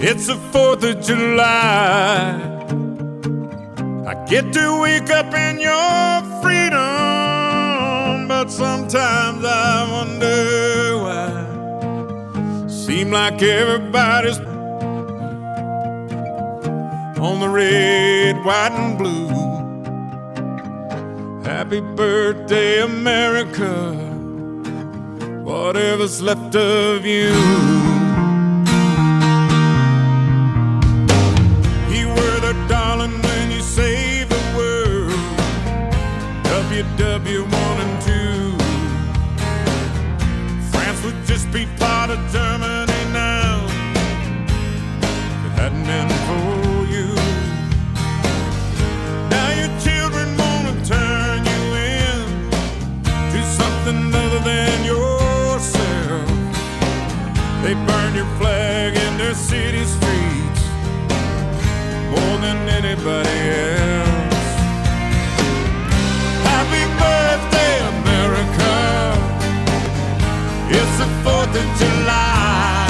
It's the 4th of July. I get to wake up in your freedom, but sometimes I wonder why. Seem like everybody's on the red, white, and blue. Happy birthday, America. Whatever's left of you. WW1 and 2. France would just be part of Germany now. If it hadn't been for you. Now your children wanna turn you in to something other than yourself. They burn your flag in their city streets more than anybody else. 4th of July.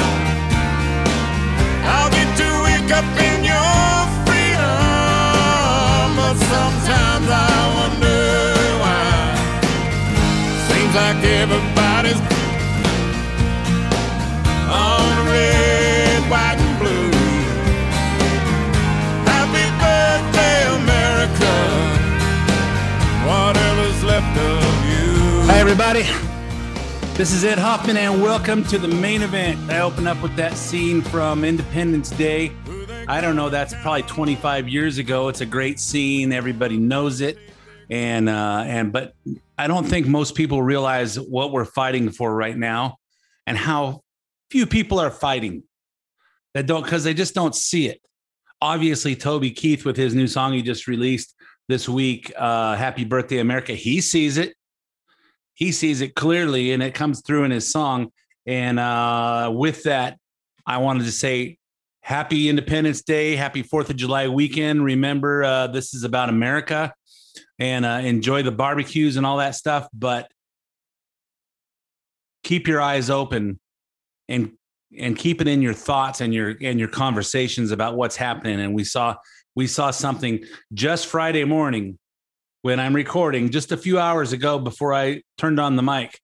I'll get to wake up in your freedom, but sometimes I wonder why. Seems like everybody's on red, white, and blue. Happy birthday, America. Whatever's left of you. Hi, everybody. This is Ed Hoffman, and welcome to the main event. I open up with that scene from Independence Day. I don't know, that's probably 25 years ago. It's a great scene. Everybody knows it. And, uh, and, but I don't think most people realize what we're fighting for right now and how few people are fighting that don't, because they just don't see it. Obviously, Toby Keith, with his new song he just released this week, uh, Happy Birthday, America, he sees it he sees it clearly and it comes through in his song. And uh, with that, I wanted to say happy Independence Day, happy Fourth of July weekend. Remember, uh, this is about America and uh, enjoy the barbecues and all that stuff. But keep your eyes open and and keep it in your thoughts and your and your conversations about what's happening. And we saw we saw something just Friday morning when I'm recording just a few hours ago before I turned on the mic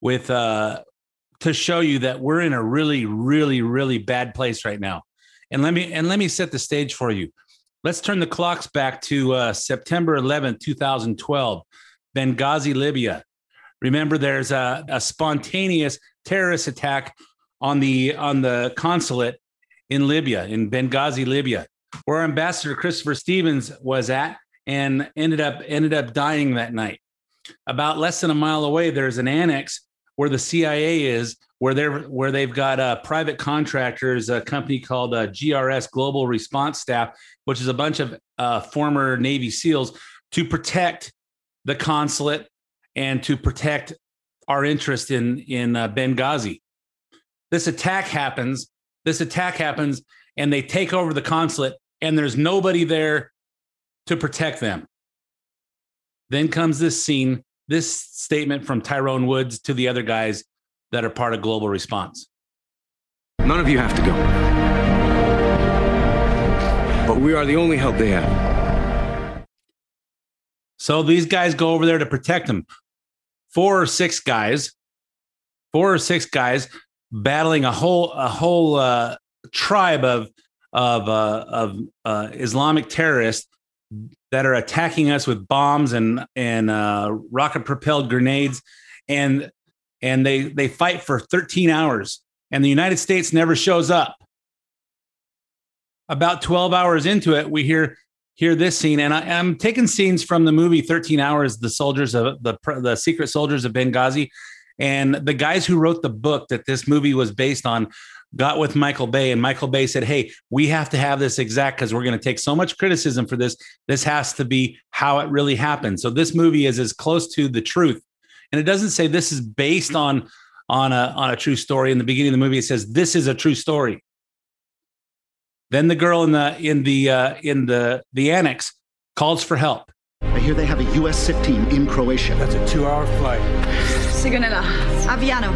with uh to show you that we're in a really really really bad place right now. And let me and let me set the stage for you. Let's turn the clocks back to uh, September 11th, 2012, Benghazi, Libya. Remember, there's a, a spontaneous terrorist attack on the on the consulate in Libya, in Benghazi, Libya, where Ambassador Christopher Stevens was at and ended up ended up dying that night. About less than a mile away, there's an annex where the CIA is, where they're where they've got uh, private contractors, a company called uh, GRS Global Response Staff, which is a bunch of uh, former Navy SEALs to protect the consulate and to protect our interest in in uh, Benghazi. This attack happens. This attack happens, and they take over the consulate and there's nobody there to protect them. Then comes this scene, this statement from Tyrone Woods to the other guys that are part of global response. None of you have to go. But we are the only help they have. So these guys go over there to protect them. Four or six guys, four or six guys battling a whole a whole uh, tribe of of uh, of uh, Islamic terrorists that are attacking us with bombs and and uh, rocket propelled grenades, and and they they fight for 13 hours, and the United States never shows up. About 12 hours into it, we hear hear this scene, and I, am taking scenes from the movie 13 Hours, the soldiers of the the secret soldiers of Benghazi, and the guys who wrote the book that this movie was based on got with Michael Bay, and Michael Bay said, Hey, we have to have this exact because we're going to take so much criticism for this. This has to be how it really happened. So this movie is as close to the truth. And it doesn't say this is based on on a on a true story. In the beginning of the movie, it says this is a true story. Then the girl in the in the uh, in the the annex calls for help. I hear they have a U.S. CIF team in Croatia. That's a two-hour flight. Sigonella, Aviano,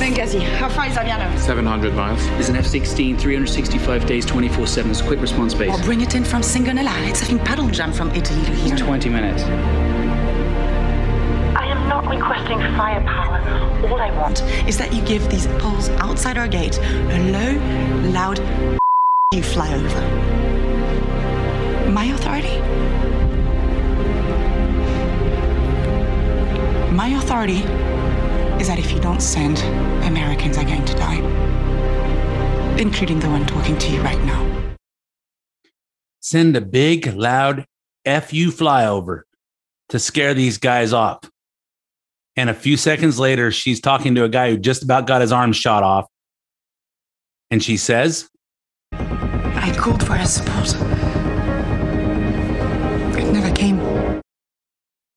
Benghazi. How far is Aviano? 700 miles. There's an F-16, 365 days, 24/7. It's a quick response base. I'll bring it in from Sigonella. It's a paddle jump from Italy to here. 20 minutes. I am not requesting firepower. All I want is that you give these Poles outside our gate a low, loud you fly over. My authority? My authority is that if you don't send, Americans are going to die, including the one talking to you right now. Send a big, loud FU flyover to scare these guys off. And a few seconds later, she's talking to a guy who just about got his arm shot off. And she says, I called for his support.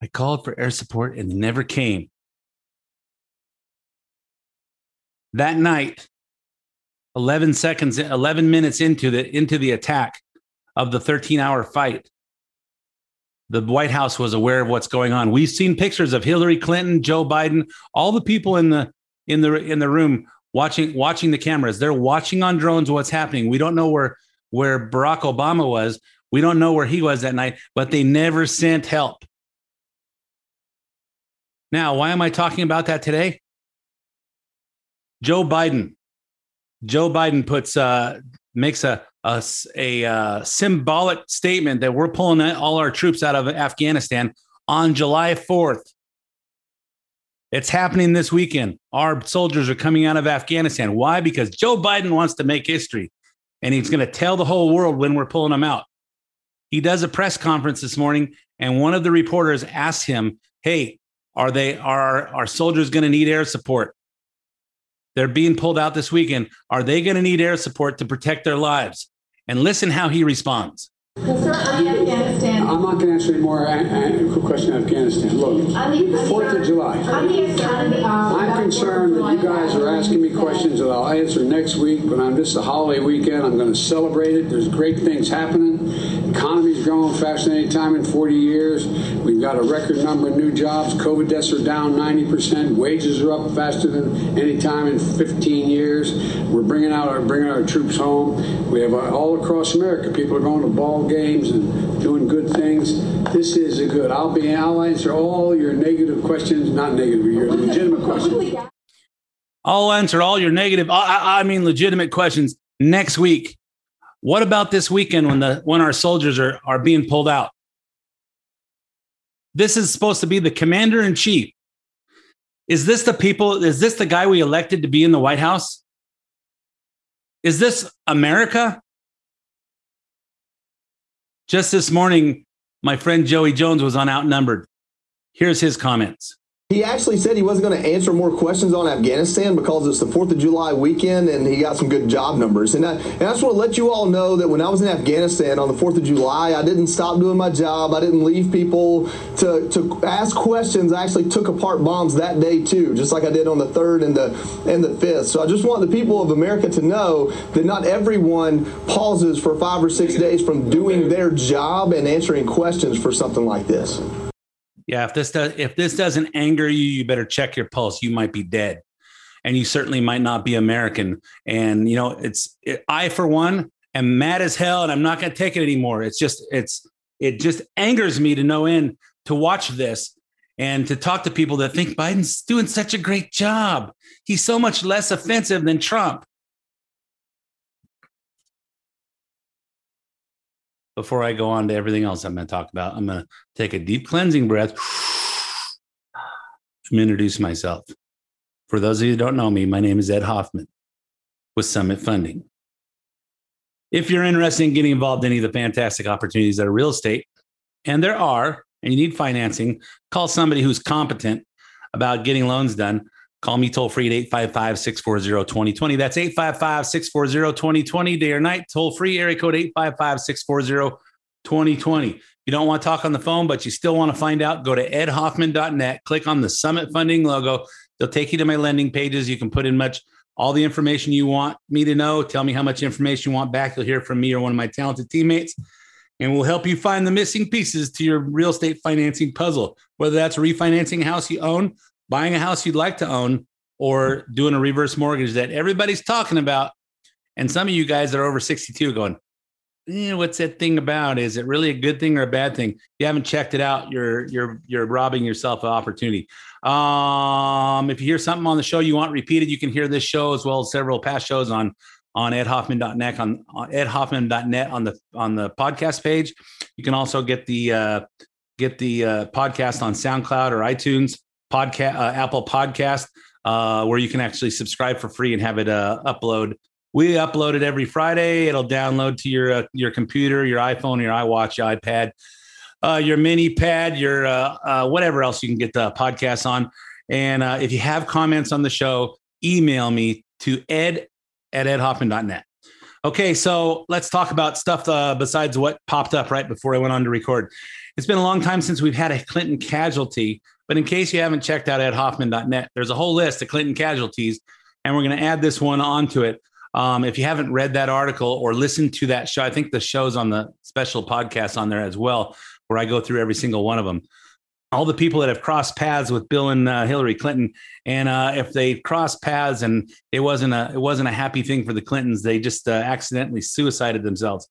I called for air support and never came. That night, 11 seconds, 11 minutes into the, into the attack of the 13 hour fight, the White House was aware of what's going on. We've seen pictures of Hillary Clinton, Joe Biden, all the people in the, in the, in the room watching, watching the cameras. They're watching on drones what's happening. We don't know where, where Barack Obama was. We don't know where he was that night, but they never sent help. Now, why am I talking about that today? Joe Biden. Joe Biden puts uh, makes a a, a uh, symbolic statement that we're pulling all our troops out of Afghanistan on July 4th. It's happening this weekend. Our soldiers are coming out of Afghanistan. Why? Because Joe Biden wants to make history and he's going to tell the whole world when we're pulling them out. He does a press conference this morning, and one of the reporters asks him, Hey, are they are our soldiers going to need air support? They're being pulled out this weekend. Are they going to need air support to protect their lives? And listen how he responds. Well, sir, on Afghanistan. I'm not going to answer any more uh, uh, quick question on Afghanistan. Look, Fourth of July. I'm concerned that you guys are asking me questions that I'll answer next week, but on this a holiday weekend. I'm going to celebrate it. There's great things happening. Economy's growing faster than any time in 40 years. We've got a record number of new jobs. COVID deaths are down 90%. Wages are up faster than any time in 15 years. We're bringing out our bringing our troops home. We have uh, all across America. People are going to ball games and doing good things. This is a good. I'll be. I'll answer all your negative questions. Not negative. Your legitimate questions. I'll answer all your negative. I, I mean legitimate questions next week what about this weekend when the when our soldiers are are being pulled out? This is supposed to be the commander in chief. Is this the people? Is this the guy we elected to be in the White House? Is this America? Just this morning, my friend Joey Jones was on Outnumbered. Here's his comments. He actually said he wasn't going to answer more questions on Afghanistan because it's the 4th of July weekend and he got some good job numbers. And I, and I just want to let you all know that when I was in Afghanistan on the 4th of July, I didn't stop doing my job. I didn't leave people to, to ask questions. I actually took apart bombs that day too, just like I did on the 3rd and the, and the 5th. So I just want the people of America to know that not everyone pauses for five or six days from doing their job and answering questions for something like this. Yeah, if this does if this doesn't anger you, you better check your pulse. You might be dead, and you certainly might not be American. And you know, it's it, I for one am mad as hell, and I'm not going to take it anymore. It's just it's it just angers me to no end to watch this and to talk to people that think Biden's doing such a great job. He's so much less offensive than Trump. Before I go on to everything else I'm going to talk about, I'm going to take a deep cleansing breath and introduce myself. For those of you who don't know me, my name is Ed Hoffman with Summit Funding. If you're interested in getting involved in any of the fantastic opportunities that are real estate, and there are, and you need financing, call somebody who's competent about getting loans done. Call me toll free at 855 640 2020. That's 855 640 2020, day or night, toll free, area code 855 640 2020. If you don't want to talk on the phone, but you still want to find out, go to edhoffman.net, click on the Summit Funding logo. They'll take you to my lending pages. You can put in much all the information you want me to know. Tell me how much information you want back. You'll hear from me or one of my talented teammates, and we'll help you find the missing pieces to your real estate financing puzzle, whether that's refinancing a house you own buying a house you'd like to own or doing a reverse mortgage that everybody's talking about. And some of you guys are over 62 going, eh, what's that thing about? Is it really a good thing or a bad thing? If you haven't checked it out, you're you're you're robbing yourself of opportunity. Um, if you hear something on the show you want repeated, you can hear this show as well as several past shows on on edhoffman.net on, on edhoffman.net on the on the podcast page. You can also get the uh, get the uh, podcast on SoundCloud or iTunes podcast, uh, Apple Podcast, uh, where you can actually subscribe for free and have it uh, upload. We upload it every Friday. It'll download to your uh, your computer, your iPhone, your iWatch, your iPad, uh, your mini pad, your uh, whatever else you can get the podcast on. And if you have comments on the show, email me to ed at edhoffman.net. Okay, so let's talk about stuff besides what popped up right before I went on to record. It's been a long time since we've had a Clinton casualty, but in case you haven't checked out edhoffman.net, there's a whole list of Clinton casualties, and we're going to add this one onto it. Um, if you haven't read that article or listened to that show, I think the show's on the special podcast on there as well, where I go through every single one of them. All the people that have crossed paths with Bill and uh, Hillary Clinton, and uh, if they crossed paths and it wasn't a it wasn't a happy thing for the Clintons, they just uh, accidentally suicided themselves.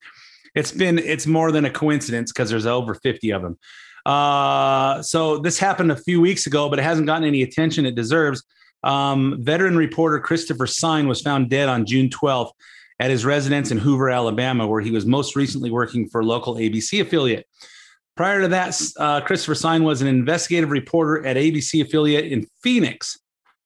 It's been it's more than a coincidence because there's over 50 of them. Uh, so this happened a few weeks ago, but it hasn't gotten any attention it deserves. Um, veteran reporter Christopher Sign was found dead on June 12th at his residence in Hoover, Alabama, where he was most recently working for local ABC affiliate. Prior to that, uh, Christopher Sign was an investigative reporter at ABC affiliate in Phoenix.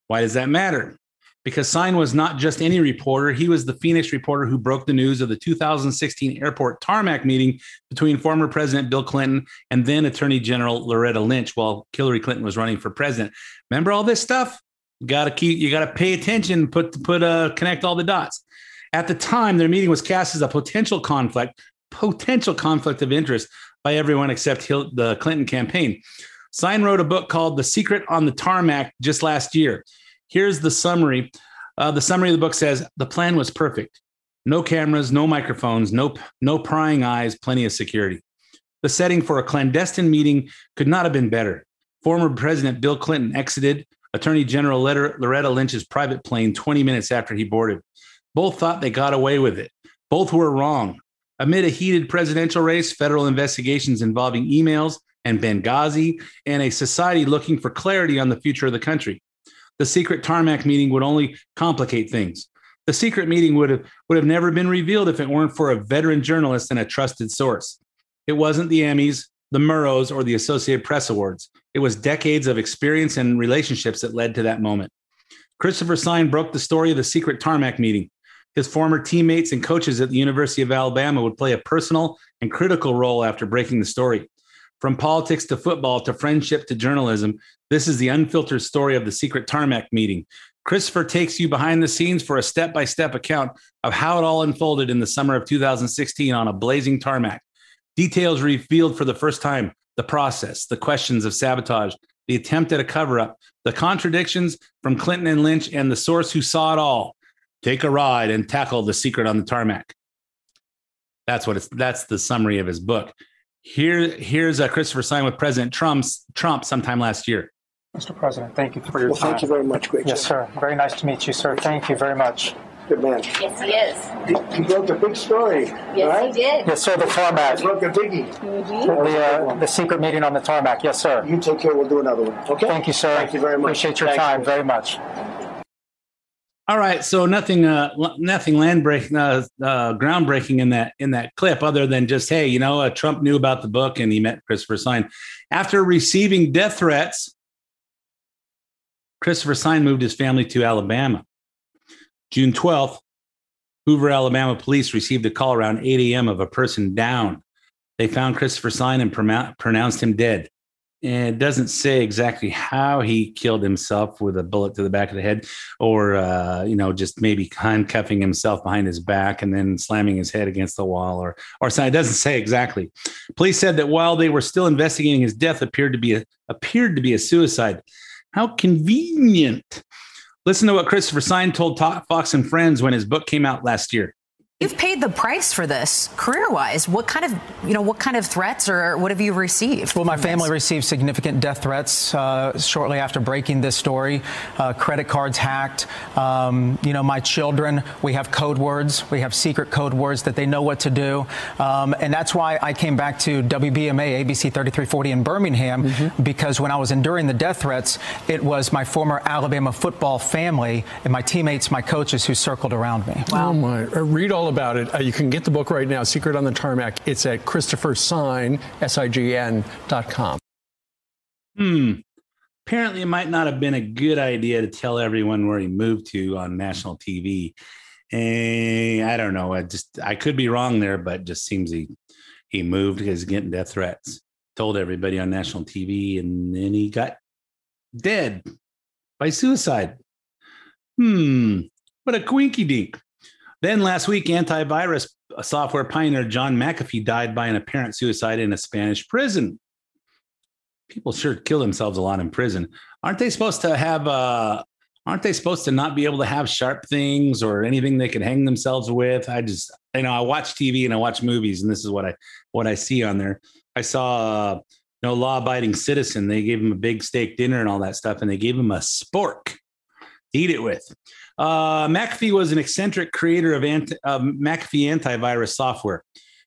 Why does that matter? Because Sign was not just any reporter. He was the Phoenix reporter who broke the news of the 2016 airport tarmac meeting between former President Bill Clinton and then Attorney General Loretta Lynch while Hillary Clinton was running for president. Remember all this stuff? Got to keep, you got to pay attention, put, put, uh, connect all the dots. At the time, their meeting was cast as a potential conflict, potential conflict of interest by everyone except Hill, the Clinton campaign. Sign wrote a book called The Secret on the Tarmac just last year. Here's the summary. Uh, the summary of the book says the plan was perfect. No cameras, no microphones, no, no prying eyes, plenty of security. The setting for a clandestine meeting could not have been better. Former President Bill Clinton exited Attorney General Loretta Lynch's private plane 20 minutes after he boarded. Both thought they got away with it. Both were wrong. Amid a heated presidential race, federal investigations involving emails and Benghazi, and a society looking for clarity on the future of the country the secret tarmac meeting would only complicate things. The secret meeting would have would have never been revealed if it weren't for a veteran journalist and a trusted source. It wasn't the Emmys, the Murrows, or the Associated Press Awards. It was decades of experience and relationships that led to that moment. Christopher Sign broke the story of the secret tarmac meeting. His former teammates and coaches at the University of Alabama would play a personal and critical role after breaking the story. From politics to football to friendship to journalism, this is the unfiltered story of the secret tarmac meeting. Christopher takes you behind the scenes for a step by step account of how it all unfolded in the summer of 2016 on a blazing tarmac. Details revealed for the first time the process, the questions of sabotage, the attempt at a cover up, the contradictions from Clinton and Lynch, and the source who saw it all. Take a ride and tackle the secret on the tarmac. That's what it's. That's the summary of his book. Here, here's a Christopher Sign with President Trump's Trump sometime last year. Mr. President, thank you for your well, time. Thank you very much. Great. Yes, sir. Very nice to meet you, sir. Thank you very much. Good man. Yes, he is. He, he wrote a big story. Yes, right? he did. Yes, sir. The tarmac. He wrote a biggie. Mm-hmm. The, uh, the secret meeting on the tarmac. Yes, sir. You take care. We'll do another one. Okay. Thank you, sir. Thank you very much. Appreciate your Thank time you. very much. All right, so nothing, uh, l- nothing land breaking, uh, uh, groundbreaking in that in that clip, other than just hey, you know, uh, Trump knew about the book and he met Christopher Sign after receiving death threats. Christopher Sign moved his family to Alabama. June twelfth, Hoover, Alabama police received a call around 8 a.m. of a person down. They found Christopher Sign and pronou- pronounced him dead. And it doesn't say exactly how he killed himself with a bullet to the back of the head, or uh, you know, just maybe handcuffing himself behind his back and then slamming his head against the wall, or or something. It doesn't say exactly. Police said that while they were still investigating his death, appeared to be a appeared to be a suicide. How convenient. Listen to what Christopher Sign told Fox and Friends when his book came out last year. You've paid the price for this career-wise. What kind of, you know, what kind of threats or what have you received? Well, my family received significant death threats uh, shortly after breaking this story. Uh, credit cards hacked. Um, you know, my children, we have code words. We have secret code words that they know what to do. Um, and that's why I came back to WBMA, ABC 3340 in Birmingham, because when I was enduring the death threats, it was my former Alabama football family and my teammates, my coaches who circled around me. Oh my! Uh, read all about it. Uh, you can get the book right now, Secret on the Tarmac. It's at Christopher Sign, S-I-G-N dot com. Hmm. Apparently, it might not have been a good idea to tell everyone where he moved to on national TV. And I don't know. I just I could be wrong there, but just seems he he moved because he's getting death threats. Told everybody on national TV, and then he got dead by suicide. Hmm. What a quinky dink. Then last week, antivirus software pioneer John McAfee died by an apparent suicide in a Spanish prison. People sure kill themselves a lot in prison. Aren't they supposed to have uh aren't they supposed to not be able to have sharp things or anything they could hang themselves with? I just you know, I watch TV and I watch movies and this is what I what I see on there. I saw uh, you know law-abiding citizen. They gave him a big steak dinner and all that stuff and they gave him a spork to eat it with. Uh, McAfee was an eccentric creator of anti, uh, McAfee antivirus software.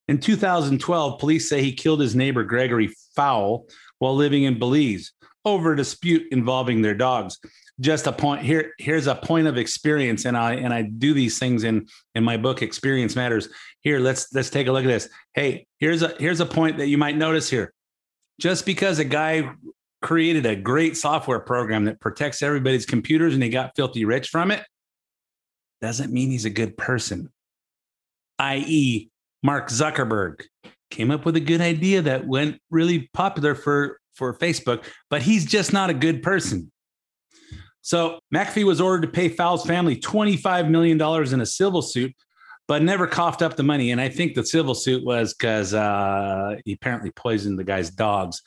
In 2012, police say he killed his neighbor Gregory Faull while living in Belize over a dispute involving their dogs. Just a point here. Here's a point of experience, and I and I do these things in in my book, Experience Matters. Here, let's let's take a look at this. Hey, here's a here's a point that you might notice here. Just because a guy created a great software program that protects everybody's computers and he got filthy rich from it, doesn't mean he's a good person. I.e., Mark Zuckerberg came up with a good idea that went really popular for, for Facebook, but he's just not a good person. So McAfee was ordered to pay Faull's family $25 million in a civil suit, but never coughed up the money. And I think the civil suit was because uh, he apparently poisoned the guy's dogs.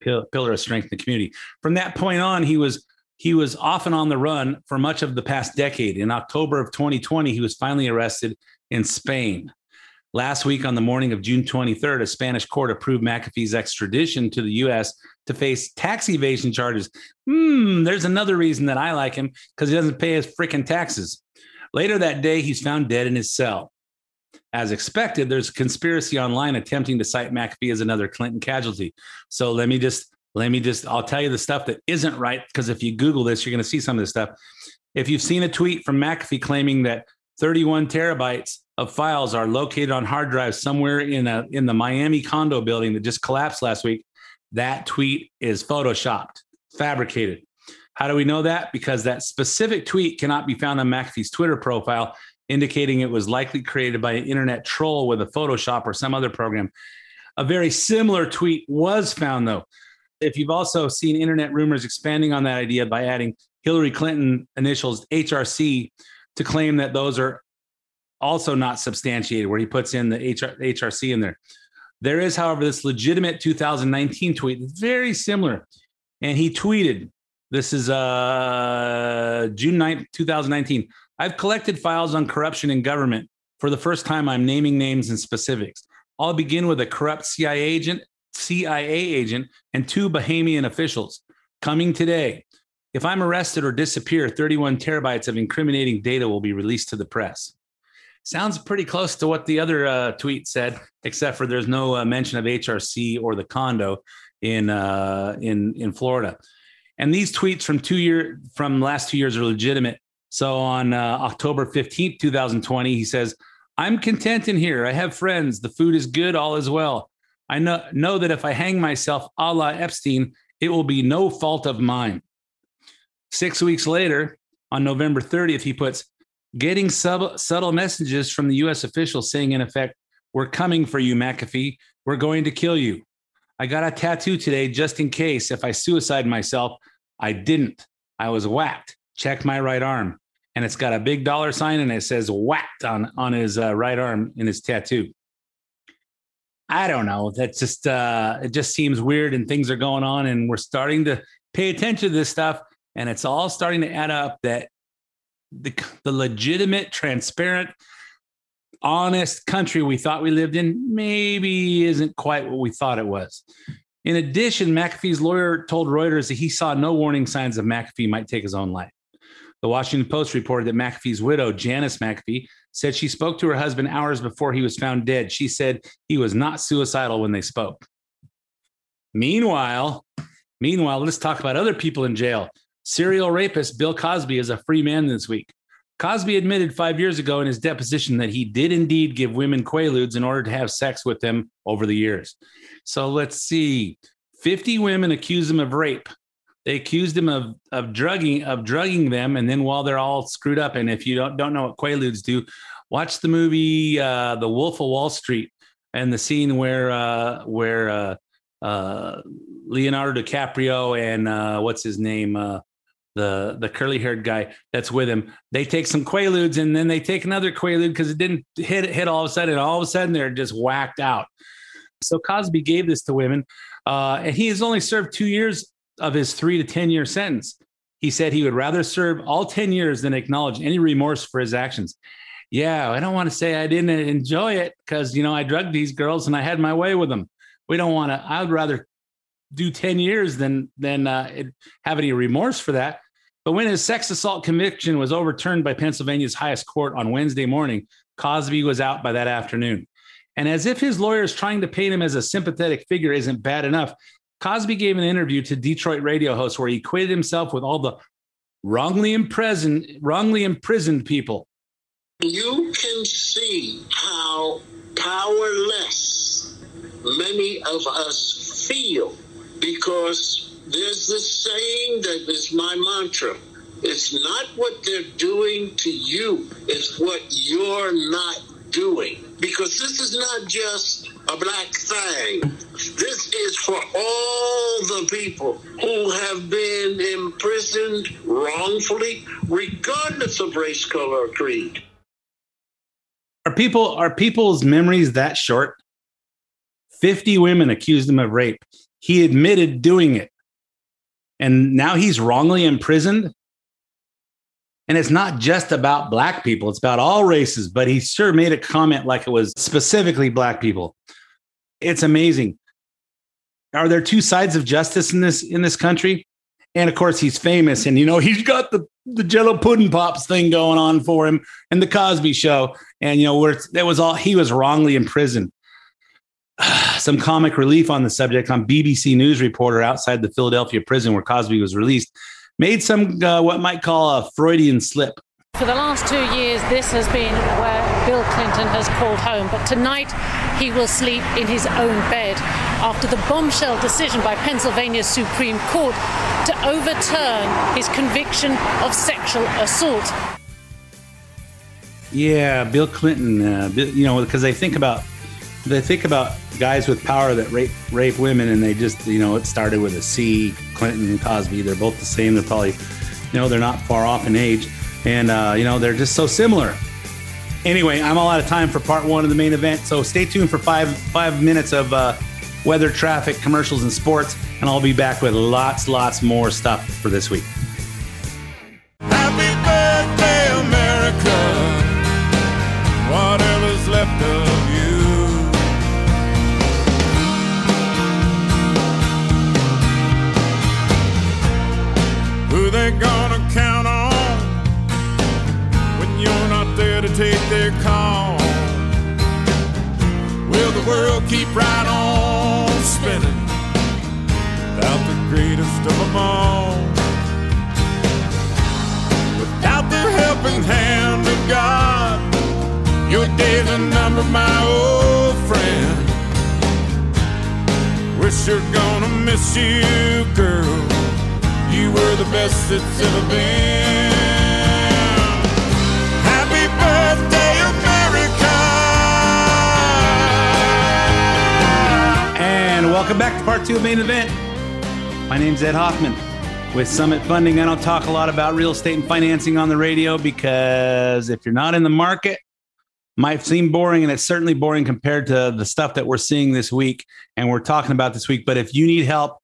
Pill- Pillar of strength in the community. From that point on, he was he was off and on the run for much of the past decade. In October of 2020, he was finally arrested in Spain. Last week, on the morning of June 23rd, a Spanish court approved McAfee's extradition to the U.S. to face tax evasion charges. Hmm, there's another reason that I like him because he doesn't pay his freaking taxes. Later that day, he's found dead in his cell. As expected, there's a conspiracy online attempting to cite McAfee as another Clinton casualty. So let me just let me just I'll tell you the stuff that isn't right because if you Google this, you're going to see some of this stuff. If you've seen a tweet from McAfee claiming that 31 terabytes of files are located on hard drives somewhere in a in the Miami condo building that just collapsed last week, that tweet is photoshopped, fabricated. How do we know that? Because that specific tweet cannot be found on McAfee's Twitter profile, indicating it was likely created by an internet troll with a Photoshop or some other program. A very similar tweet was found, though. If you've also seen internet rumors expanding on that idea by adding Hillary Clinton initials HRC to claim that those are also not substantiated, where he puts in the HR, HRC in there. There is, however, this legitimate 2019 tweet very similar. And he tweeted, this is uh, June 9th, 2019. I've collected files on corruption in government. For the first time, I'm naming names and specifics. I'll begin with a corrupt CIA agent, CIA agent, and two Bahamian officials coming today. If I'm arrested or disappear, 31 terabytes of incriminating data will be released to the press. Sounds pretty close to what the other uh, tweet said, except for there's no uh, mention of HRC or the condo in uh, in in Florida. And these tweets from two year from last two years are legitimate. So on uh, October 15th, 2020, he says, I'm content in here. I have friends. The food is good. All is well. I know, know that if I hang myself a la Epstein, it will be no fault of mine. Six weeks later, on November 30th, he puts, getting sub- subtle messages from the US officials saying, in effect, we're coming for you, McAfee. We're going to kill you. I got a tattoo today just in case if I suicide myself. I didn't. I was whacked. Check my right arm. And it's got a big dollar sign and it says whacked on, on his uh, right arm in his tattoo. I don't know. That's just, uh, it just seems weird and things are going on and we're starting to pay attention to this stuff. And it's all starting to add up that the, the legitimate, transparent, honest country we thought we lived in maybe isn't quite what we thought it was. In addition, McAfee's lawyer told Reuters that he saw no warning signs that McAfee might take his own life. The Washington Post reported that McAfee's widow, Janice McAfee, said she spoke to her husband hours before he was found dead. She said he was not suicidal when they spoke. Meanwhile, meanwhile, let's talk about other people in jail. Serial rapist Bill Cosby is a free man this week. Cosby admitted five years ago in his deposition that he did indeed give women quaaludes in order to have sex with them over the years. So let's see. 50 women accuse him of rape. They accused him of, of drugging of drugging them, and then while they're all screwed up, and if you don't, don't know what quaaludes do, watch the movie uh, The Wolf of Wall Street and the scene where uh, where uh, uh Leonardo DiCaprio and uh, what's his name uh, the the curly haired guy that's with him. They take some quaaludes and then they take another quaalude because it didn't hit hit all of a sudden. And all of a sudden they're just whacked out. So Cosby gave this to women, uh, and he has only served two years of his three to ten year sentence. He said he would rather serve all ten years than acknowledge any remorse for his actions. Yeah, I don't want to say I didn't enjoy it because you know I drugged these girls and I had my way with them. We don't want to. I would rather do 10 years than than uh, have any remorse for that but when his sex assault conviction was overturned by Pennsylvania's highest court on Wednesday morning, Cosby was out by that afternoon. And as if his lawyers trying to paint him as a sympathetic figure isn't bad enough, Cosby gave an interview to Detroit radio host where he equated himself with all the wrongly imprisoned, wrongly imprisoned people. You can see how powerless many of us feel because there's this saying that is my mantra. It's not what they're doing to you, it's what you're not doing. Because this is not just a black thing. This is for all the people who have been imprisoned wrongfully, regardless of race, color, or creed. Are people are people's memories that short? 50 women accused him of rape. He admitted doing it and now he's wrongly imprisoned. And it's not just about black people, it's about all races, but he sure made a comment like it was specifically black people. It's amazing. Are there two sides of justice in this in this country? And of course, he's famous, and you know he's got the the Jello pudding pops thing going on for him, and the Cosby Show, and you know where that was all he was wrongly imprisoned. some comic relief on the subject on BBC News reporter outside the Philadelphia prison where Cosby was released made some uh, what might call a Freudian slip. For the last two years, this has been where Bill Clinton has called home. But tonight, he will sleep in his own bed after the bombshell decision by Pennsylvania's Supreme Court to overturn his conviction of sexual assault. Yeah, Bill Clinton, uh, you know, because they think about they think about guys with power that rape rape women, and they just you know it started with a C. Clinton Cosby. They're both the same. They're probably you know they're not far off in age, and uh, you know they're just so similar. Anyway, I'm all out of time for part one of the main event, so stay tuned for five five minutes of uh, weather, traffic, commercials, and sports, and I'll be back with lots, lots more stuff for this week. My name's Ed Hoffman. With Summit Funding, I don't talk a lot about real estate and financing on the radio because if you're not in the market, might seem boring, and it's certainly boring compared to the stuff that we're seeing this week and we're talking about this week. But if you need help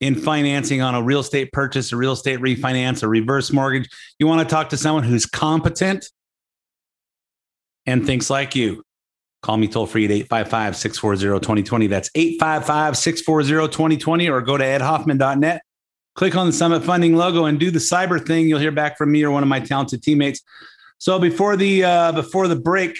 in financing on a real estate purchase, a real estate refinance, a reverse mortgage, you want to talk to someone who's competent and thinks like you. Call me toll free at 855 640 2020. That's 855 640 2020, or go to edhoffman.net. Click on the Summit Funding logo and do the cyber thing. You'll hear back from me or one of my talented teammates. So before the uh, before the break,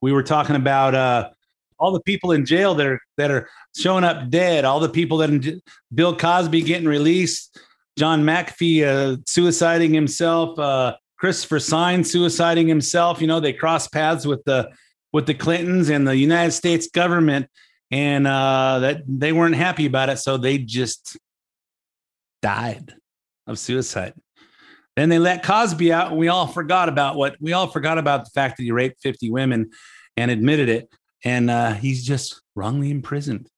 we were talking about uh, all the people in jail that are that are showing up dead. All the people that in, Bill Cosby getting released, John McAfee uh, suiciding himself, uh, Christopher Sign suiciding himself. You know they cross paths with the with the Clintons and the United States government, and uh, that they weren't happy about it, so they just died of suicide. Then they let Cosby out, and we all forgot about what we all forgot about the fact that he raped 50 women and admitted it, and uh, he's just wrongly imprisoned.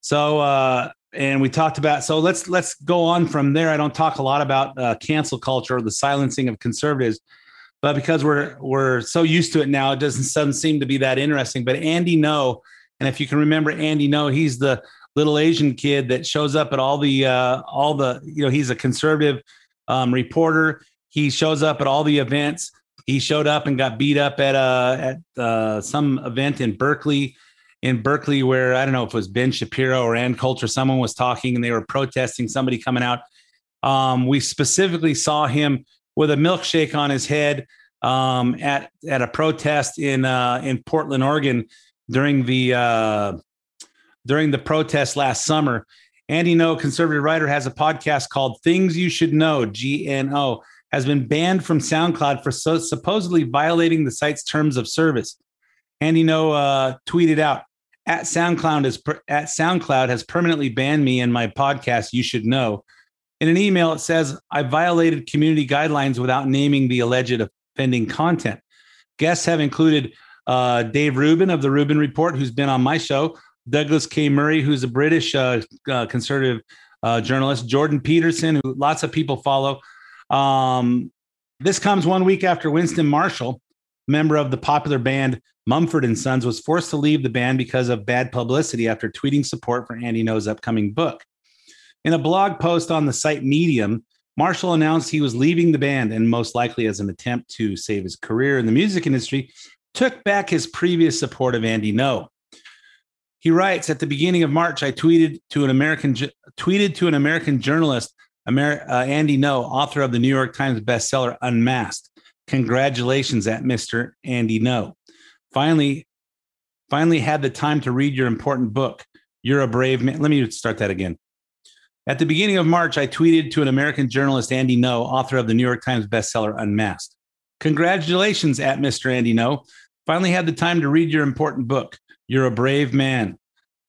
So, uh, and we talked about so let's let's go on from there. I don't talk a lot about uh, cancel culture or the silencing of conservatives, but because we're we're so used to it now, it doesn't doesn't seem to be that interesting. But Andy Ngo, and if you can remember Andy Ngo, he's the little Asian kid that shows up at all the uh, all the you know he's a conservative um, reporter. He shows up at all the events. He showed up and got beat up at uh, at uh, some event in Berkeley, in Berkeley, where I don't know if it was Ben Shapiro or Ann Coulter. Someone was talking and they were protesting somebody coming out. Um, we specifically saw him with a milkshake on his head um, at at a protest in uh, in Portland, Oregon, during the uh, during the protest last summer. Andy Ngo, conservative writer, has a podcast called Things You Should Know, GNO, has been banned from SoundCloud for so supposedly violating the site's terms of service. Andy Ngo uh, tweeted out, at SoundCloud, is per- at SoundCloud has permanently banned me and my podcast, You Should Know. In an email, it says, I violated community guidelines without naming the alleged offending content. Guests have included uh, Dave Rubin of the Rubin Report, who's been on my show, Douglas K. Murray, who's a British uh, uh, conservative uh, journalist, Jordan Peterson, who lots of people follow. Um, this comes one week after Winston Marshall, member of the popular band Mumford and Sons, was forced to leave the band because of bad publicity after tweeting support for Andy Ngo's upcoming book. In a blog post on the site Medium, Marshall announced he was leaving the band and most likely as an attempt to save his career in the music industry, took back his previous support of Andy Ngo. He writes at the beginning of March, I tweeted to an American tweeted to an American journalist, Amer- uh, Andy Ngo, author of the New York Times bestseller Unmasked. Congratulations at Mr. Andy Ngo. Finally, finally had the time to read your important book. You're a brave man. Let me start that again. At the beginning of March, I tweeted to an American journalist, Andy Ngo, author of the New York Times bestseller Unmasked. Congratulations at Mr. Andy Ngo. Finally had the time to read your important book. You're a brave man.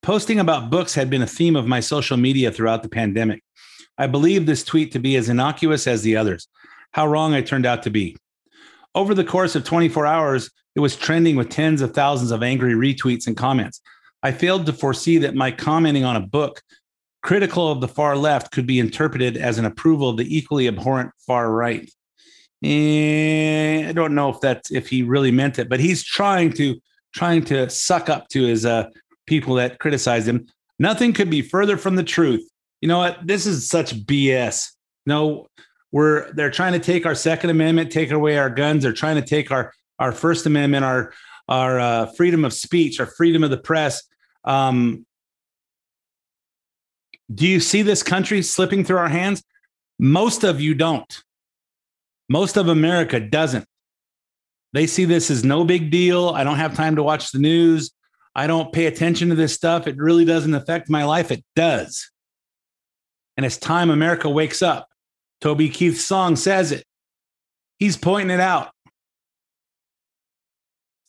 Posting about books had been a theme of my social media throughout the pandemic. I believe this tweet to be as innocuous as the others. How wrong I turned out to be. Over the course of 24 hours, it was trending with tens of thousands of angry retweets and comments. I failed to foresee that my commenting on a book critical of the far left could be interpreted as an approval of the equally abhorrent far right. And I don't know if that's if he really meant it, but he's trying to trying to suck up to his uh, people that criticize him. Nothing could be further from the truth. You know what? This is such BS. No, we're they're trying to take our Second Amendment, take away our guns. They're trying to take our our First Amendment, our our uh, freedom of speech, our freedom of the press. Um, do you see this country slipping through our hands? Most of you don't. Most of America doesn't. They see this as no big deal. I don't have time to watch the news. I don't pay attention to this stuff. It really doesn't affect my life. It does. And it's time America wakes up. Toby Keith's song says it. He's pointing it out.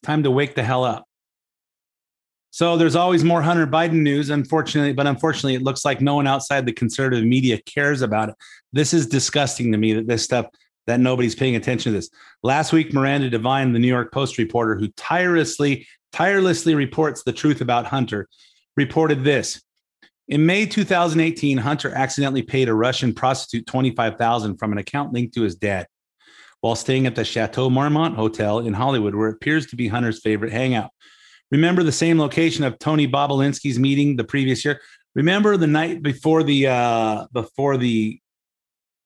It's time to wake the hell up. So there's always more Hunter Biden news, unfortunately, but unfortunately, it looks like no one outside the conservative media cares about it. This is disgusting to me that this stuff that nobody's paying attention to this. Last week, Miranda Devine, the New York Post reporter who tirelessly, tirelessly reports the truth about Hunter, reported this. In May 2018, Hunter accidentally paid a Russian prostitute 25,000 from an account linked to his dad while staying at the Chateau Marmont Hotel in Hollywood, where it appears to be Hunter's favorite hangout. Remember the same location of Tony Bobulinski's meeting the previous year? Remember the night before the uh, before the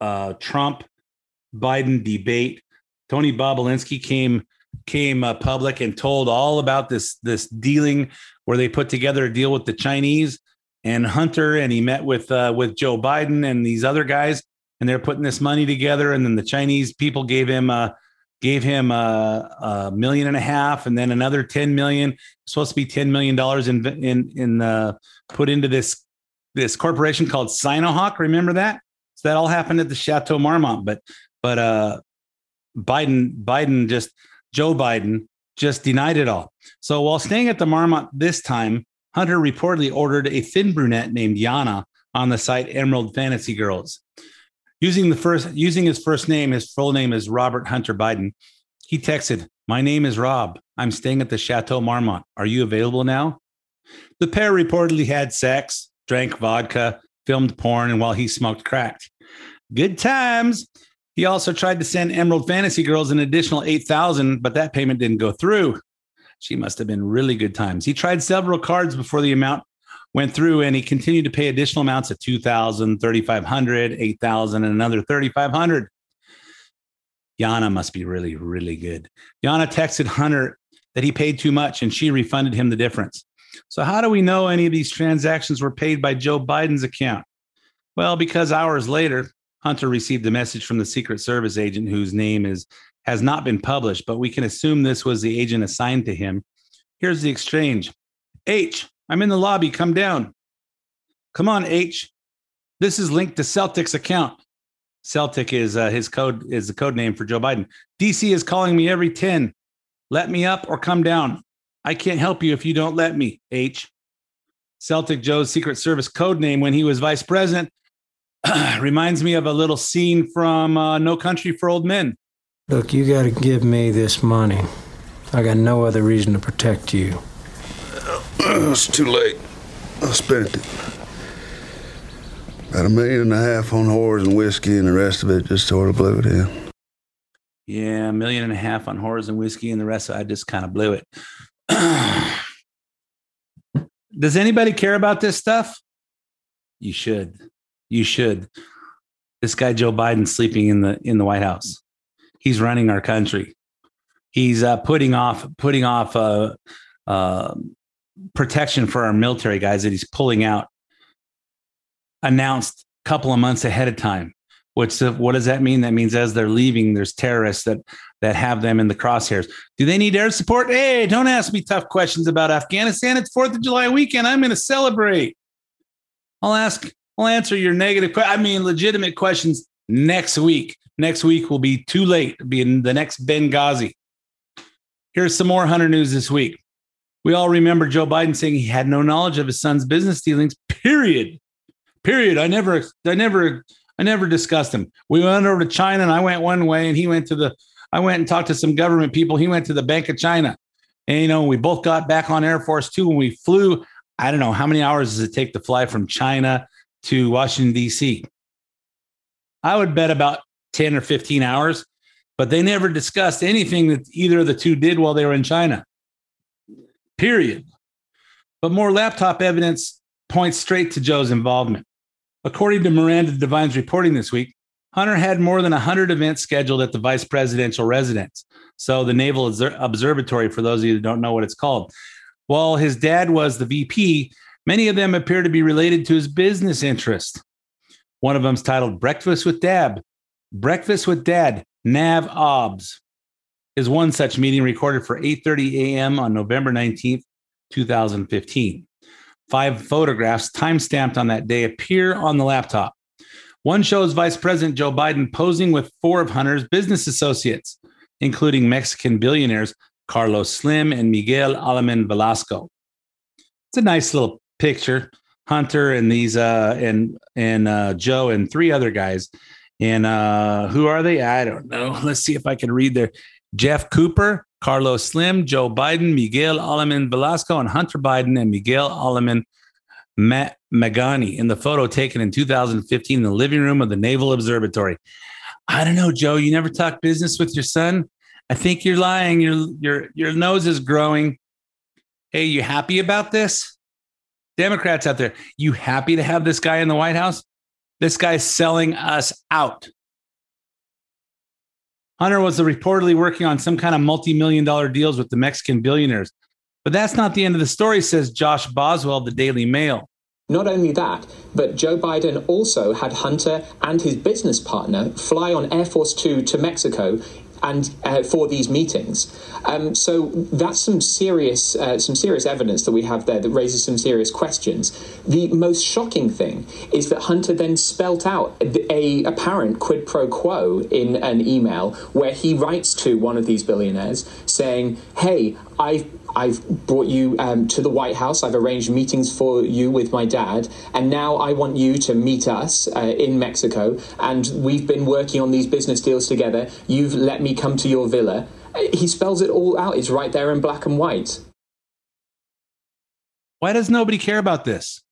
uh, Trump Biden debate? Tony Bobulinski came came uh, public and told all about this this dealing where they put together a deal with the Chinese and Hunter, and he met with uh, with Joe Biden and these other guys, and they're putting this money together. And then the Chinese people gave him uh, gave him a, a, million and a half, and then another ten million. supposed to be ten million dollars in in in uh, put into this this corporation called Sinohawk. Remember that? So that all happened at the Chateau Marmont. But but uh, Biden Biden just Joe Biden just denied it all. So while staying at the Marmont this time, Hunter reportedly ordered a thin brunette named Yana on the site Emerald Fantasy Girls. Using the first using his first name, his full name is Robert Hunter Biden. He texted, "My name is Rob. I'm staying at the Chateau Marmont. Are you available now?" The pair reportedly had sex, drank vodka, filmed porn, and while he smoked crack. Good times. He also tried to send Emerald Fantasy Girls an additional 8,000, but that payment didn't go through. She must have been really good times. He tried several cards before the amount went through and he continued to pay additional amounts of 2000 3500 8000 and another 3500 Yana must be really, really good. Yana texted Hunter that he paid too much and she refunded him the difference. So, how do we know any of these transactions were paid by Joe Biden's account? Well, because hours later, Hunter received a message from the Secret Service agent whose name is has not been published, but we can assume this was the agent assigned to him. Here's the exchange. H, I'm in the lobby. Come down. Come on, H. This is linked to Celtic's account. Celtic is uh, his code is the code name for Joe Biden. DC is calling me every 10. Let me up or come down. I can't help you if you don't let me. H. Celtic Joe's Secret Service code name when he was vice president reminds me of a little scene from uh, No Country for Old Men. Look, you got to give me this money. I got no other reason to protect you. It's too late. I spent it. About a million and a half on whores and whiskey, and the rest of it just sort of blew it in. Yeah, a million and a half on whores and whiskey, and the rest of it, I just kind of blew it. Does anybody care about this stuff? You should. You should. This guy Joe Biden sleeping in the in the White House. He's running our country. He's uh, putting off putting off uh, uh, protection for our military guys that he's pulling out announced a couple of months ahead of time. What's the, what does that mean? That means as they're leaving, there's terrorists that that have them in the crosshairs. Do they need air support? Hey, don't ask me tough questions about Afghanistan. It's Fourth of July weekend. I'm going to celebrate. I'll ask. I'll answer your negative. I mean, legitimate questions next week. Next week will be too late. Be in the next Benghazi. Here's some more Hunter news this week. We all remember Joe Biden saying he had no knowledge of his son's business dealings. Period. Period. I never, I never, I never discussed them. We went over to China, and I went one way, and he went to the. I went and talked to some government people. He went to the Bank of China, and you know we both got back on Air Force Two, and we flew. I don't know how many hours does it take to fly from China to Washington D.C. I would bet about ten or fifteen hours, but they never discussed anything that either of the two did while they were in China. Period. But more laptop evidence points straight to Joe's involvement. According to Miranda Devine's reporting this week, Hunter had more than 100 events scheduled at the vice presidential residence. So, the Naval Observatory, for those of you that don't know what it's called. While his dad was the VP, many of them appear to be related to his business interest. One of them is titled Breakfast with Dad. Breakfast with Dad, Nav OBS, is one such meeting recorded for 8:30 a.m. on November 19th, 2015. Five photographs time-stamped on that day appear on the laptop. One shows Vice President Joe Biden posing with four of Hunter's business associates, including Mexican billionaires Carlos Slim and Miguel Aleman Velasco. It's a nice little picture. Hunter and these uh and and uh Joe and three other guys. And uh who are they? I don't know. Let's see if I can read their Jeff Cooper, Carlos Slim, Joe Biden, Miguel Aleman Velasco, and Hunter Biden and Miguel Aleman Ma- Magani in the photo taken in 2015 in the living room of the Naval Observatory. I don't know, Joe. You never talk business with your son. I think you're lying. Your your your nose is growing. Hey, you happy about this? Democrats out there, you happy to have this guy in the White House? This guy's selling us out. Hunter was reportedly working on some kind of multi-million dollar deals with the Mexican billionaires. But that's not the end of the story, says Josh Boswell, of the Daily Mail. Not only that, but Joe Biden also had Hunter and his business partner fly on Air Force Two to Mexico and uh, for these meetings. Um, so that's some serious uh, some serious evidence that we have there that raises some serious questions. The most shocking thing is that Hunter then spelt out a apparent quid pro quo in an email where he writes to one of these billionaires saying, "Hey, I've I've brought you um, to the White House. I've arranged meetings for you with my dad, and now I want you to meet us uh, in Mexico. And we've been working on these business deals together. You've let me come to your villa. He spells it all out. It's right there in black and white. Why does nobody care about this?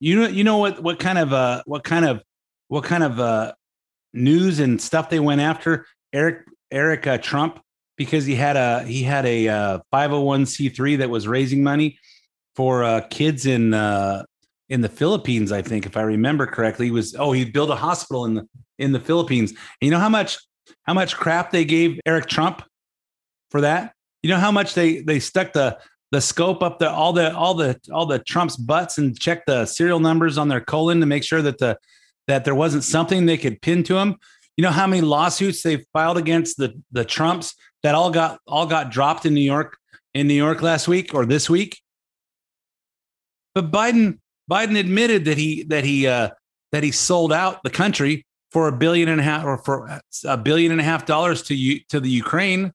You know, you know what what kind of uh what kind of what kind of uh news and stuff they went after Eric Eric uh, Trump because he had a he had a uh, 501c3 that was raising money for uh, kids in uh, in the Philippines. I think, if I remember correctly, he was oh he built a hospital in the in the Philippines. And you know how much how much crap they gave Eric Trump for that? You know how much they they stuck the the scope up the all the all the all the Trump's butts and checked the serial numbers on their colon to make sure that the that there wasn't something they could pin to him. You know how many lawsuits they filed against the the Trumps that all got all got dropped in New York in New York last week or this week. But Biden Biden admitted that he that he uh, that he sold out the country for a billion and a half or for a billion and a half dollars to you to the Ukraine.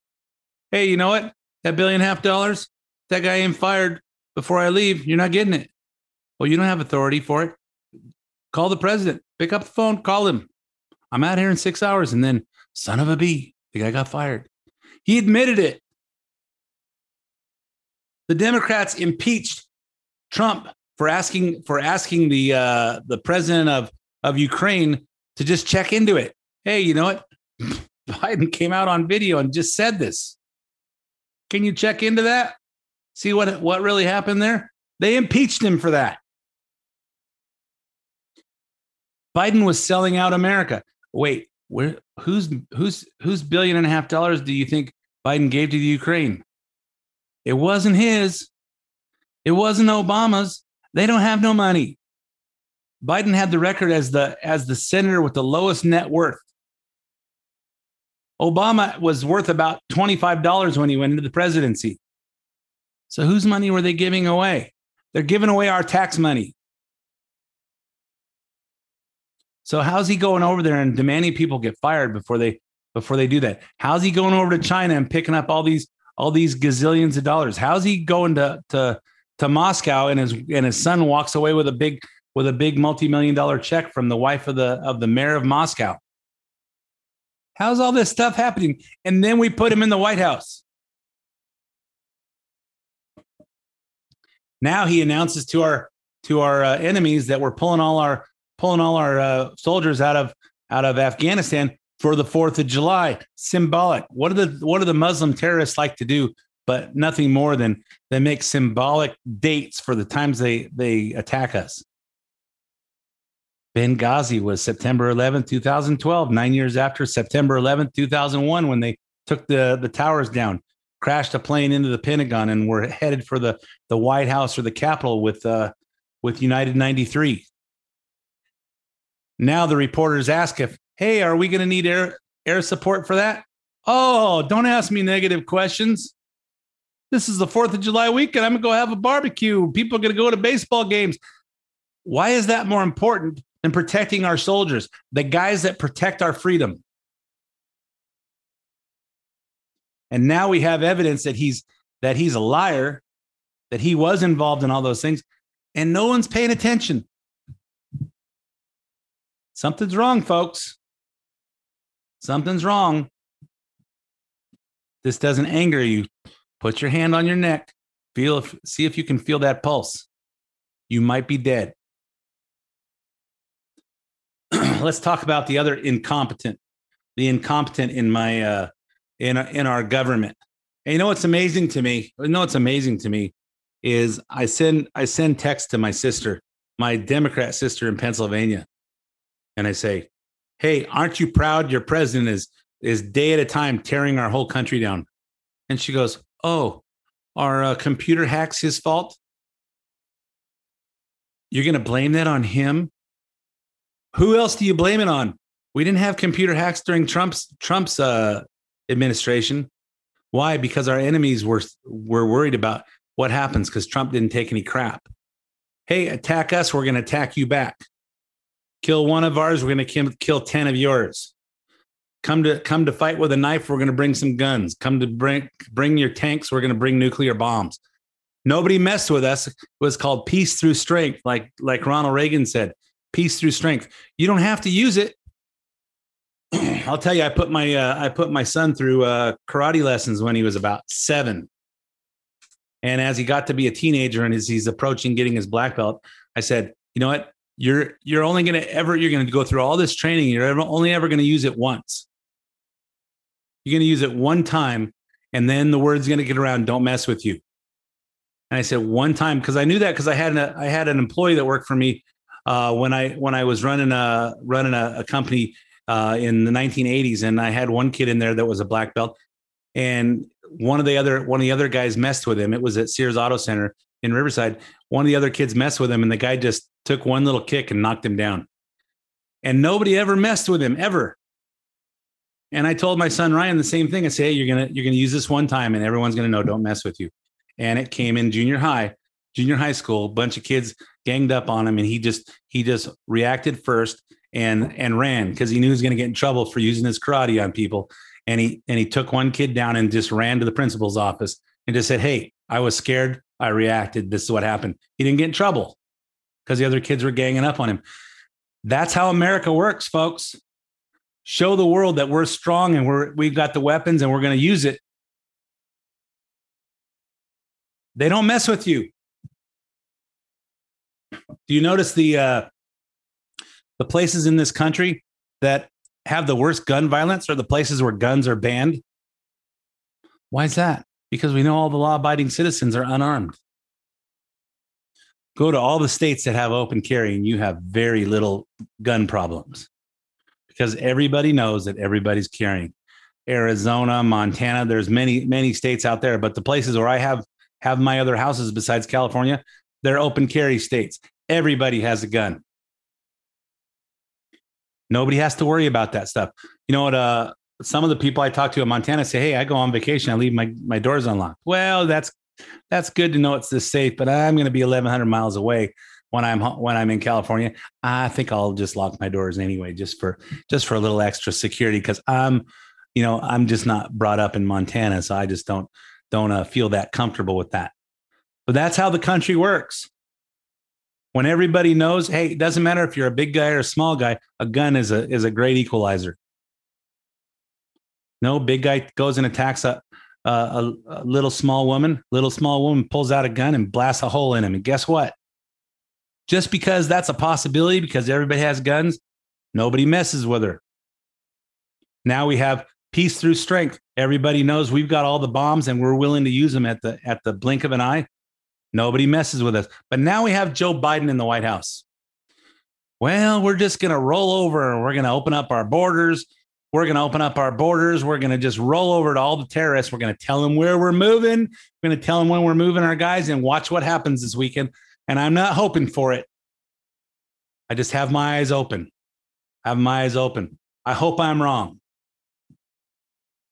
Hey, you know what? That billion and a half dollars, that guy ain't fired before I leave. You're not getting it. Well, you don't have authority for it. Call the president. Pick up the phone. Call him. I'm out here in six hours, and then son of a b, the guy got fired. He admitted it. The Democrats impeached Trump for asking for asking the uh, the president of of Ukraine to just check into it. Hey, you know what? Biden came out on video and just said this. Can you check into that? See what what really happened there? They impeached him for that. Biden was selling out America. Wait, where who's who's whose billion and a half dollars do you think Biden gave to the Ukraine. It wasn't his. It wasn't Obama's. They don't have no money. Biden had the record as the as the senator with the lowest net worth. Obama was worth about $25 when he went into the presidency. So whose money were they giving away? They're giving away our tax money. So how's he going over there and demanding people get fired before they before they do that? How's he going over to China and picking up all these all these gazillions of dollars? How's he going to to to Moscow and his and his son walks away with a big with a big multi-million dollar check from the wife of the of the mayor of Moscow? How's all this stuff happening? And then we put him in the White House. Now he announces to our to our uh, enemies that we're pulling all our pulling all our uh, soldiers out of out of Afghanistan for the 4th of July. Symbolic. What do the what do the Muslim terrorists like to do? But nothing more than they make symbolic dates for the times they they attack us. Benghazi was September 11, 2012, nine years after September 11, 2001, when they took the, the towers down, crashed a plane into the Pentagon, and were headed for the, the White House or the Capitol with, uh, with United 93. Now the reporters ask if, hey, are we going to need air, air support for that? Oh, don't ask me negative questions. This is the 4th of July weekend. I'm going to go have a barbecue. People are going to go to baseball games. Why is that more important than protecting our soldiers, the guys that protect our freedom? And now we have evidence that he's that he's a liar, that he was involved in all those things, and no one's paying attention. Something's wrong, folks. Something's wrong. This doesn't anger you. Put your hand on your neck. Feel if, see if you can feel that pulse. You might be dead. Let's talk about the other incompetent, the incompetent in my uh, in in our government. And you know what's amazing to me? You know what's amazing to me is I send I send text to my sister, my Democrat sister in Pennsylvania, and I say, "Hey, aren't you proud your president is is day at a time tearing our whole country down?" And she goes, "Oh, are uh, computer hacks his fault? You're going to blame that on him? Who else do you blame it on? We didn't have computer hacks during Trump's Trump's uh, administration. Why? Because our enemies were were worried about what happens because Trump didn't take any crap. Hey, attack us, we're going to attack you back. Kill one of ours, we're going to kill 10 of yours. Come to come to fight with a knife, we're going to bring some guns. Come to bring bring your tanks, we're going to bring nuclear bombs. Nobody messed with us. It was called peace through strength, like like Ronald Reagan said, peace through strength. You don't have to use it. I'll tell you, I put my uh, I put my son through uh, karate lessons when he was about seven, and as he got to be a teenager and as he's approaching getting his black belt, I said, you know what, you're you're only going to ever you're going to go through all this training. You're ever, only ever going to use it once. You're going to use it one time, and then the word's going to get around. Don't mess with you. And I said one time because I knew that because I had an I had an employee that worked for me uh, when I when I was running a running a, a company uh, in the 1980s, and I had one kid in there that was a black belt, and one of the other one of the other guys messed with him. It was at Sears Auto Center in Riverside. One of the other kids messed with him, and the guy just took one little kick and knocked him down. And nobody ever messed with him ever. And I told my son Ryan the same thing. I say, hey, you're gonna you're gonna use this one time, and everyone's gonna know. Don't mess with you. And it came in junior high, junior high school. A bunch of kids ganged up on him, and he just he just reacted first and and ran because he knew he was to get in trouble for using his karate on people. And he and he took one kid down and just ran to the principal's office and just said, "Hey, I was scared. I reacted. This is what happened." He didn't get in trouble because the other kids were ganging up on him. That's how America works, folks. Show the world that we're strong and we're we've got the weapons and we're going to use it. They don't mess with you. Do you notice the uh, the places in this country that have the worst gun violence are the places where guns are banned. Why is that? Because we know all the law abiding citizens are unarmed. Go to all the states that have open carry and you have very little gun problems because everybody knows that everybody's carrying. Arizona, Montana, there's many, many states out there, but the places where I have have my other houses besides California, they're open carry states. Everybody has a gun. Nobody has to worry about that stuff. You know what? Uh, some of the people I talk to in Montana say, "Hey, I go on vacation. I leave my my doors unlocked." Well, that's that's good to know it's this safe, but I'm going to be 1,100 miles away when I'm when I'm in California. I think I'll just lock my doors anyway, just for just for a little extra security, because I'm, you know, I'm just not brought up in Montana, so I just don't don't uh, feel that comfortable with that. But that's how the country works when everybody knows, hey, it doesn't matter if you're a big guy or a small guy, a gun is a is a great equalizer. No big guy goes and attacks a, a, a little small woman, little small woman pulls out a gun and blasts a hole in him. And guess what? Just because that's a possibility, because everybody has guns, nobody messes with her. Now we have peace through strength. Everybody knows we've got all the bombs and we're willing to use them at the at the blink of an eye. Nobody messes with us. But now we have Joe Biden in the White House. Well, we're just going to roll over and we're going to open up our borders. We're going to open up our borders. We're going to just roll over to all the terrorists. We're going to tell them where we're moving. We're going to tell them when we're moving our guys and watch what happens this weekend. And I'm not hoping for it. I just have my eyes open. I have my eyes open. I hope I'm wrong.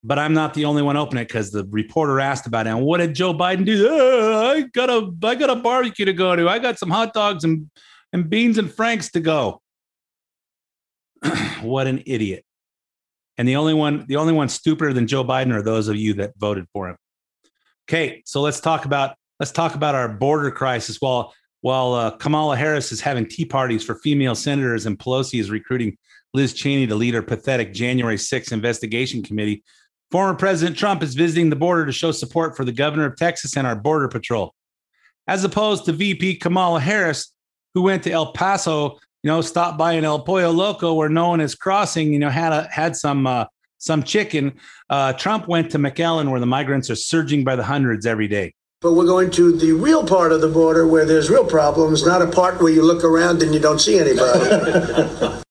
But I'm not the only one opening it because the reporter asked about it. And what did Joe Biden do? "Uh, I got a I got a barbecue to go to. I got some hot dogs and, and beans and franks to go. what an idiot. And the only one, the only one stupider than Joe Biden are those of you that voted for him. Okay, so let's talk about let's talk about our border crisis. While while uh, Kamala Harris is having tea parties for female senators and Pelosi is recruiting Liz Cheney to lead her pathetic January 6th investigation committee, former President Trump is visiting the border to show support for the governor of Texas and our border patrol, as opposed to VP Kamala Harris, who went to El Paso you know, stopped by an El Pollo Loco where no one is crossing, you know, had a, had some uh, some chicken. Uh, Trump went to McAllen where the migrants are surging by the hundreds every day. But we're going to the real part of the border where there's real problems, not a part where you look around and you don't see anybody.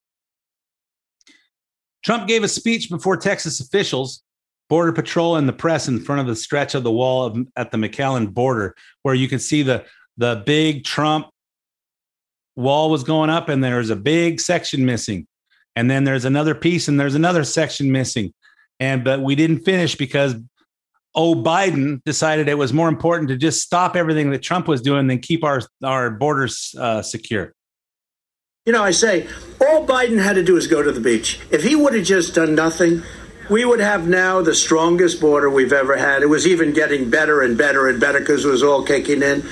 Trump gave a speech before Texas officials, Border Patrol, and the press in front of the stretch of the wall of, at the McAllen border, where you can see the the big Trump wall was going up and there's a big section missing and then there's another piece and there's another section missing and but we didn't finish because oh biden decided it was more important to just stop everything that trump was doing than keep our our borders uh, secure you know, I say all Biden had to do is go to the beach. If he would have just done nothing, we would have now the strongest border we've ever had. It was even getting better and better and better because it was all kicking in.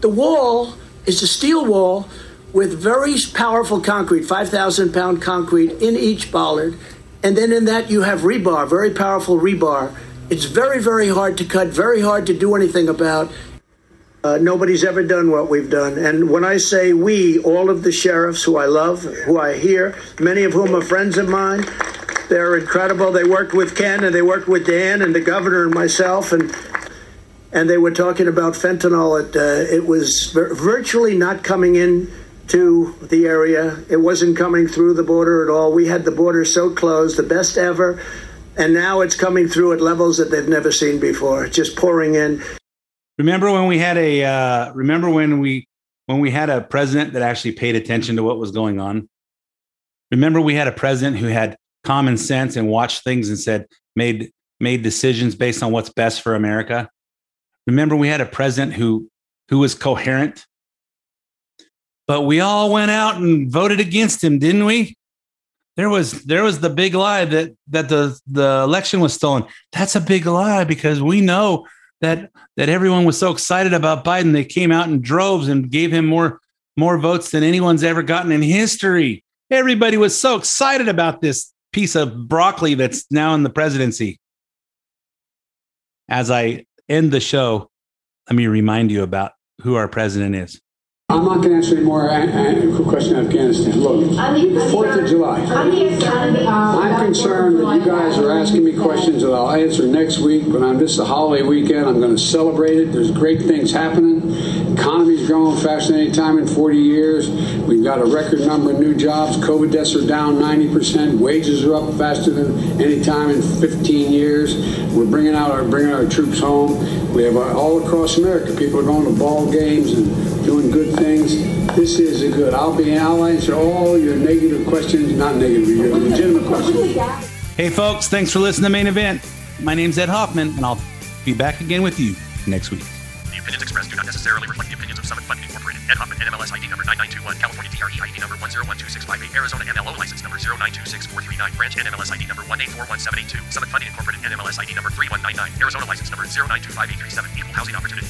The wall is a steel wall with very powerful concrete, 5,000 pound concrete in each bollard. And then in that, you have rebar, very powerful rebar. It's very, very hard to cut, very hard to do anything about. Uh, nobody's ever done what we've done. And when I say we, all of the sheriffs who I love, who I hear, many of whom are friends of mine, they're incredible. They worked with Ken and they worked with Dan and the governor and myself. And and they were talking about fentanyl. It, uh, it was vir- virtually not coming in to the area. It wasn't coming through the border at all. We had the border so closed, the best ever, and now it's coming through at levels that they've never seen before, just pouring in. remember when we had a uh, remember when we when we had a president that actually paid attention to what was going on remember we had a president who had common sense and watched things and said made made decisions based on what's best for america remember we had a president who who was coherent? But we all went out and voted against him didn't we? There was there was the big lie that that the the election was stolen. That's a big lie because we know that that everyone was so excited about Biden they came out in droves and gave him more more votes than anyone's ever gotten in history. Everybody was so excited about this piece of broccoli that's now in the presidency. As i end the show let me remind you about who our president is I'm not going to answer any more a- a- question on Afghanistan. Look, 4th of July. I'm concerned that you guys are asking me questions that I'll answer next week, but on this is a holiday weekend. I'm going to celebrate it. There's great things happening. Economy's growing faster than any time in 40 years. We've got a record number of new jobs. COVID deaths are down 90%. Wages are up faster than any time in 15 years. We're bringing out our bringing our troops home. We have uh, all across America. People are going to ball games and doing good things. This is a good. I'll be. I'll answer all your negative questions. Not negative, your legitimate questions. hey folks thanks for listening to main event my name's ed hoffman and i'll be back again with you next week The opinions expressed do not necessarily reflect the opinions of Summit Funding Incorporated. Ed Hoffman, NMLS ID number 9921, California DRE ID number 1012658, Arizona MLO license number 0926439, branch NMLS ID number 1841782, Summit Funding Incorporated, NMLS ID number 3199, Arizona license number 0925837, equal housing opportunity.